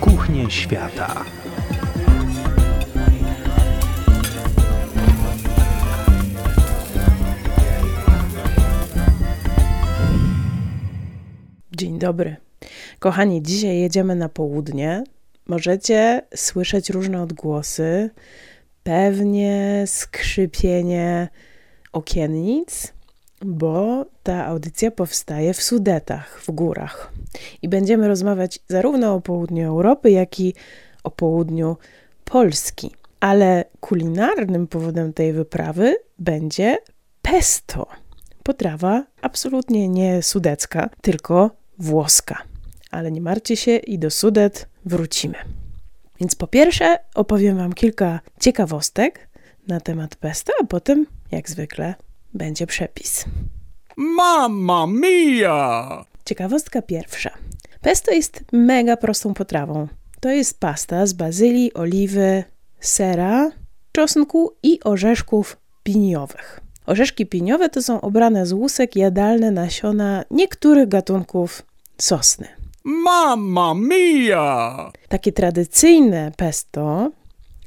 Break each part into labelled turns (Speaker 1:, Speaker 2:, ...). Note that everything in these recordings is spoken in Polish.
Speaker 1: Kuchnie świata.
Speaker 2: Dzień dobry. Kochani, dzisiaj jedziemy na południe. Możecie słyszeć różne odgłosy, pewnie skrzypienie okiennic, bo ta audycja powstaje w Sudetach, w górach. I będziemy rozmawiać zarówno o południu Europy, jak i o południu Polski. Ale kulinarnym powodem tej wyprawy będzie pesto. Potrawa absolutnie nie sudecka, tylko włoska. Ale nie martwcie się i do Sudet wrócimy. Więc po pierwsze opowiem Wam kilka ciekawostek na temat pesto, a potem, jak zwykle, będzie przepis.
Speaker 3: Mamma mia!
Speaker 2: Ciekawostka pierwsza. Pesto jest mega prostą potrawą. To jest pasta z bazylii, oliwy, sera, czosnku i orzeszków piniowych. Orzeszki piniowe to są obrane z łusek jadalne nasiona niektórych gatunków sosny.
Speaker 3: Mamma mia!
Speaker 2: Takie tradycyjne pesto,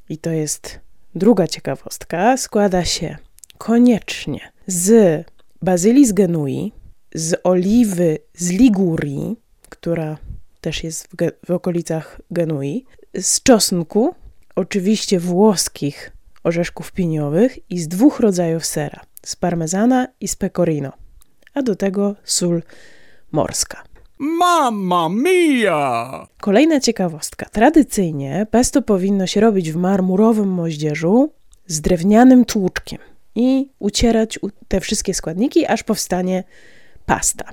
Speaker 2: i to jest druga ciekawostka, składa się koniecznie z bazylii z Genui, z oliwy z Ligurii, która też jest w, w okolicach Genui, z czosnku, oczywiście włoskich orzeszków piniowych i z dwóch rodzajów sera, z parmezana i z pecorino, a do tego sól morska.
Speaker 3: Mamma mia!
Speaker 2: Kolejna ciekawostka. Tradycyjnie pesto powinno się robić w marmurowym moździerzu z drewnianym tłuczkiem i ucierać te wszystkie składniki, aż powstanie pasta.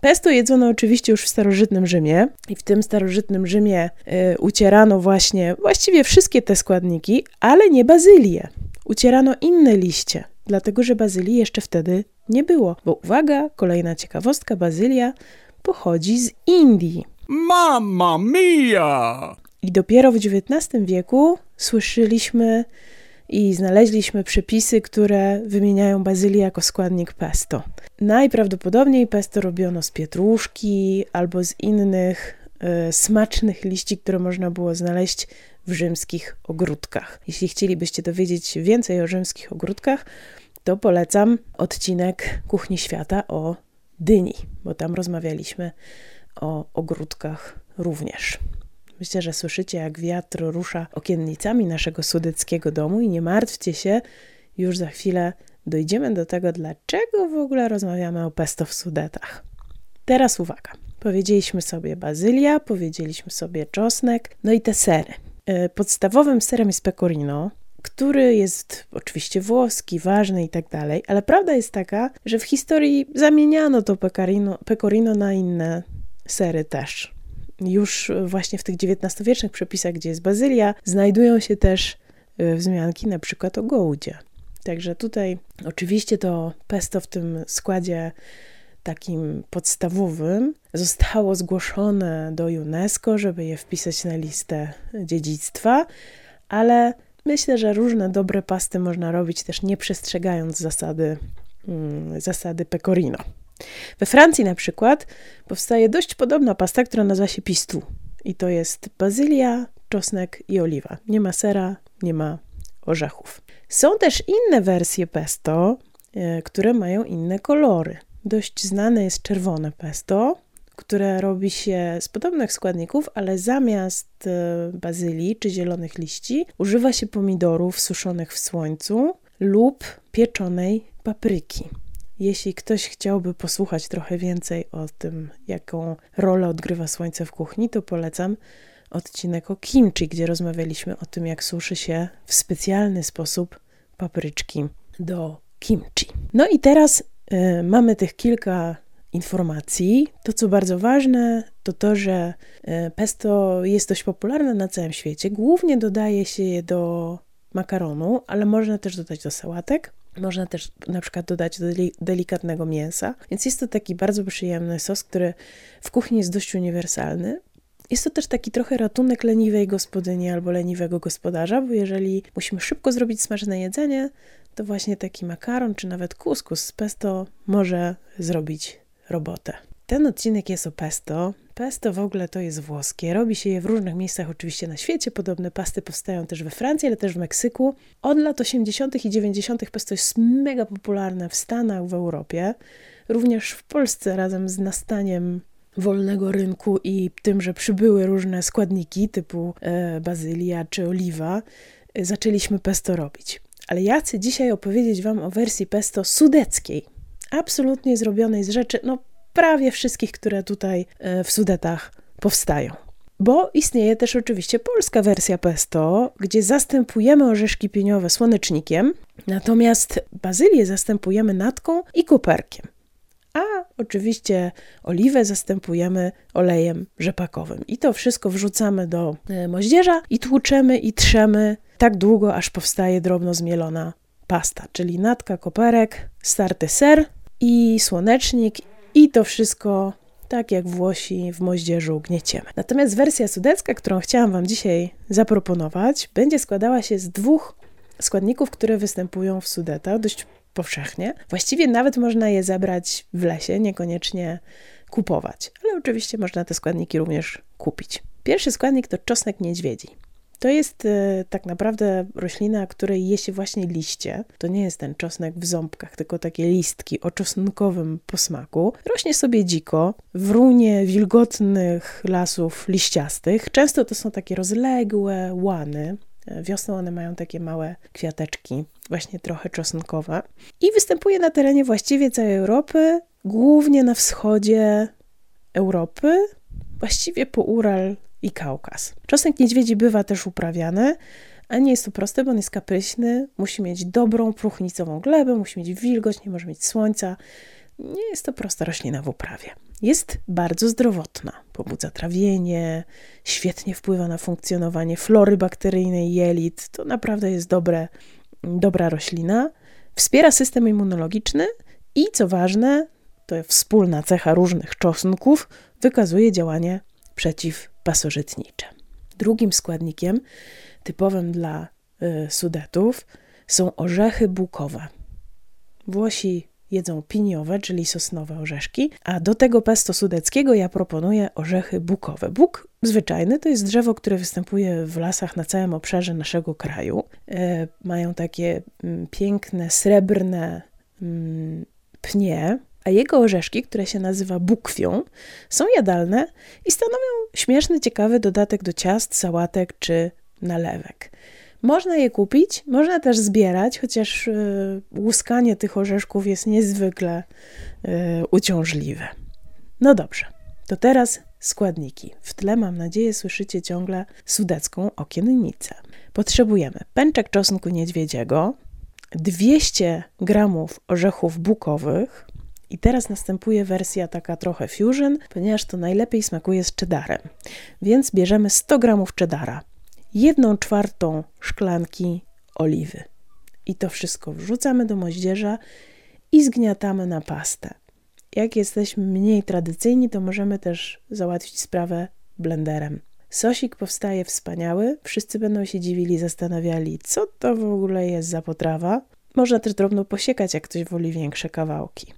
Speaker 2: Pesto jedzono oczywiście już w starożytnym Rzymie i w tym starożytnym Rzymie y, ucierano właśnie właściwie wszystkie te składniki, ale nie bazylię. Ucierano inne liście, dlatego że bazylii jeszcze wtedy nie było. Bo uwaga, kolejna ciekawostka, bazylia pochodzi z Indii.
Speaker 3: Mamma mia!
Speaker 2: I dopiero w XIX wieku słyszeliśmy i znaleźliśmy przepisy, które wymieniają bazylię jako składnik pesto. Najprawdopodobniej pesto robiono z pietruszki albo z innych y, smacznych liści, które można było znaleźć w rzymskich ogródkach. Jeśli chcielibyście dowiedzieć więcej o rzymskich ogródkach, to polecam odcinek Kuchni Świata o dyni, bo tam rozmawialiśmy o ogródkach również. Myślę, że słyszycie, jak wiatr rusza okiennicami naszego sudeckiego domu i nie martwcie się, już za chwilę dojdziemy do tego, dlaczego w ogóle rozmawiamy o pesto w Sudetach. Teraz uwaga. Powiedzieliśmy sobie bazylia, powiedzieliśmy sobie czosnek, no i te sery. E, podstawowym serem jest pecorino, który jest oczywiście włoski, ważny i tak dalej, ale prawda jest taka, że w historii zamieniano to pecorino, pecorino na inne sery też. Już właśnie w tych XIX-wiecznych przepisach, gdzie jest bazylia, znajdują się też e, wzmianki na przykład o gołdzie. Także tutaj oczywiście to pesto w tym składzie takim podstawowym zostało zgłoszone do UNESCO, żeby je wpisać na listę dziedzictwa, ale myślę, że różne dobre pasty można robić też nie przestrzegając zasady, mm, zasady pecorino. We Francji na przykład powstaje dość podobna pasta, która nazywa się pistu. I to jest bazylia, czosnek i oliwa. Nie ma sera, nie ma orzechów. Są też inne wersje pesto, e, które mają inne kolory. Dość znane jest czerwone pesto, które robi się z podobnych składników, ale zamiast e, bazylii czy zielonych liści używa się pomidorów suszonych w słońcu lub pieczonej papryki. Jeśli ktoś chciałby posłuchać trochę więcej o tym, jaką rolę odgrywa słońce w kuchni, to polecam odcinek o kimchi, gdzie rozmawialiśmy o tym, jak suszy się w specjalny sposób papryczki do kimchi. No i teraz y, mamy tych kilka informacji. To, co bardzo ważne, to to, że y, pesto jest dość popularne na całym świecie. Głównie dodaje się je do makaronu, ale można też dodać do sałatek. Można też na przykład dodać do delikatnego mięsa, więc jest to taki bardzo przyjemny sos, który w kuchni jest dość uniwersalny. Jest to też taki trochę ratunek leniwej gospodyni albo leniwego gospodarza, bo jeżeli musimy szybko zrobić smaczne jedzenie, to właśnie taki makaron czy nawet kuskus z pesto może zrobić robotę. Ten odcinek jest o pesto. Pesto w ogóle to jest włoskie. Robi się je w różnych miejscach oczywiście na świecie. Podobne pasty powstają też we Francji, ale też w Meksyku. Od lat 80. i 90. pesto jest mega popularne w Stanach, w Europie. Również w Polsce razem z nastaniem wolnego rynku i tym, że przybyły różne składniki typu e, bazylia czy oliwa, e, zaczęliśmy pesto robić. Ale ja chcę dzisiaj opowiedzieć Wam o wersji pesto sudeckiej. Absolutnie zrobionej z rzeczy, no prawie wszystkich, które tutaj e, w Sudetach powstają. Bo istnieje też oczywiście polska wersja pesto, gdzie zastępujemy orzeszki pieniowe słonecznikiem, natomiast bazylię zastępujemy natką i koperkiem. A oczywiście oliwę zastępujemy olejem rzepakowym. I to wszystko wrzucamy do e, moździerza i tłuczemy i trzemy tak długo, aż powstaje drobno zmielona pasta, czyli natka, koperek, starty ser i słonecznik i to wszystko tak jak Włosi w moździerzu gnieciemy. Natomiast wersja sudecka, którą chciałam Wam dzisiaj zaproponować, będzie składała się z dwóch składników, które występują w Sudeta dość powszechnie. Właściwie nawet można je zebrać w lesie, niekoniecznie kupować, ale oczywiście można te składniki również kupić. Pierwszy składnik to czosnek niedźwiedzi. To jest e, tak naprawdę roślina, której je się właśnie liście. To nie jest ten czosnek w ząbkach, tylko takie listki o czosnkowym posmaku. Rośnie sobie dziko w runie wilgotnych lasów liściastych. Często to są takie rozległe łany. E, wiosną one mają takie małe kwiateczki, właśnie trochę czosnkowe. I występuje na terenie właściwie całej Europy, głównie na wschodzie Europy, właściwie po Ural i Kaukaz. Czosnek niedźwiedzi bywa też uprawiany, a nie jest to proste, bo on jest kapryśny, musi mieć dobrą, próchnicową glebę, musi mieć wilgoć, nie może mieć słońca. Nie jest to prosta roślina w uprawie. Jest bardzo zdrowotna, pobudza trawienie, świetnie wpływa na funkcjonowanie flory bakteryjnej jelit. To naprawdę jest dobre, dobra roślina. Wspiera system immunologiczny i co ważne, to wspólna cecha różnych czosnków, wykazuje działanie przeciwpasożytnicze. Drugim składnikiem typowym dla y, Sudetów są orzechy bukowe. Włosi jedzą piniowe, czyli sosnowe orzeszki, a do tego pesto sudeckiego ja proponuję orzechy bukowe. Buk zwyczajny to jest drzewo, które występuje w lasach na całym obszarze naszego kraju. E, mają takie mm, piękne, srebrne mm, pnie, a jego orzeszki, które się nazywa bukwią, są jadalne i stanowią śmieszny, ciekawy dodatek do ciast, sałatek czy nalewek. Można je kupić, można też zbierać, chociaż y, łuskanie tych orzeszków jest niezwykle y, uciążliwe. No dobrze, to teraz składniki. W tle, mam nadzieję, słyszycie ciągle sudecką okiennicę. Potrzebujemy pęczek czosnku niedźwiedziego, 200 gramów orzechów bukowych, i teraz następuje wersja taka trochę fusion, ponieważ to najlepiej smakuje z cheddarem. Więc bierzemy 100 gramów cheddara, 1 czwartą szklanki oliwy. I to wszystko wrzucamy do moździerza i zgniatamy na pastę. Jak jesteśmy mniej tradycyjni, to możemy też załatwić sprawę blenderem. Sosik powstaje wspaniały, wszyscy będą się dziwili, zastanawiali, co to w ogóle jest za potrawa. Można też drobno posiekać, jak ktoś woli większe kawałki.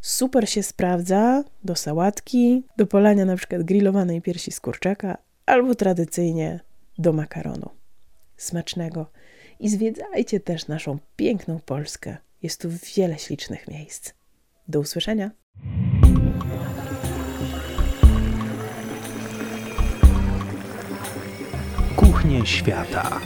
Speaker 2: Super się sprawdza do sałatki, do polania na przykład grillowanej piersi z kurczaka albo tradycyjnie do makaronu. Smacznego i zwiedzajcie też naszą piękną Polskę. Jest tu wiele ślicznych miejsc. Do usłyszenia.
Speaker 1: Kuchnie świata.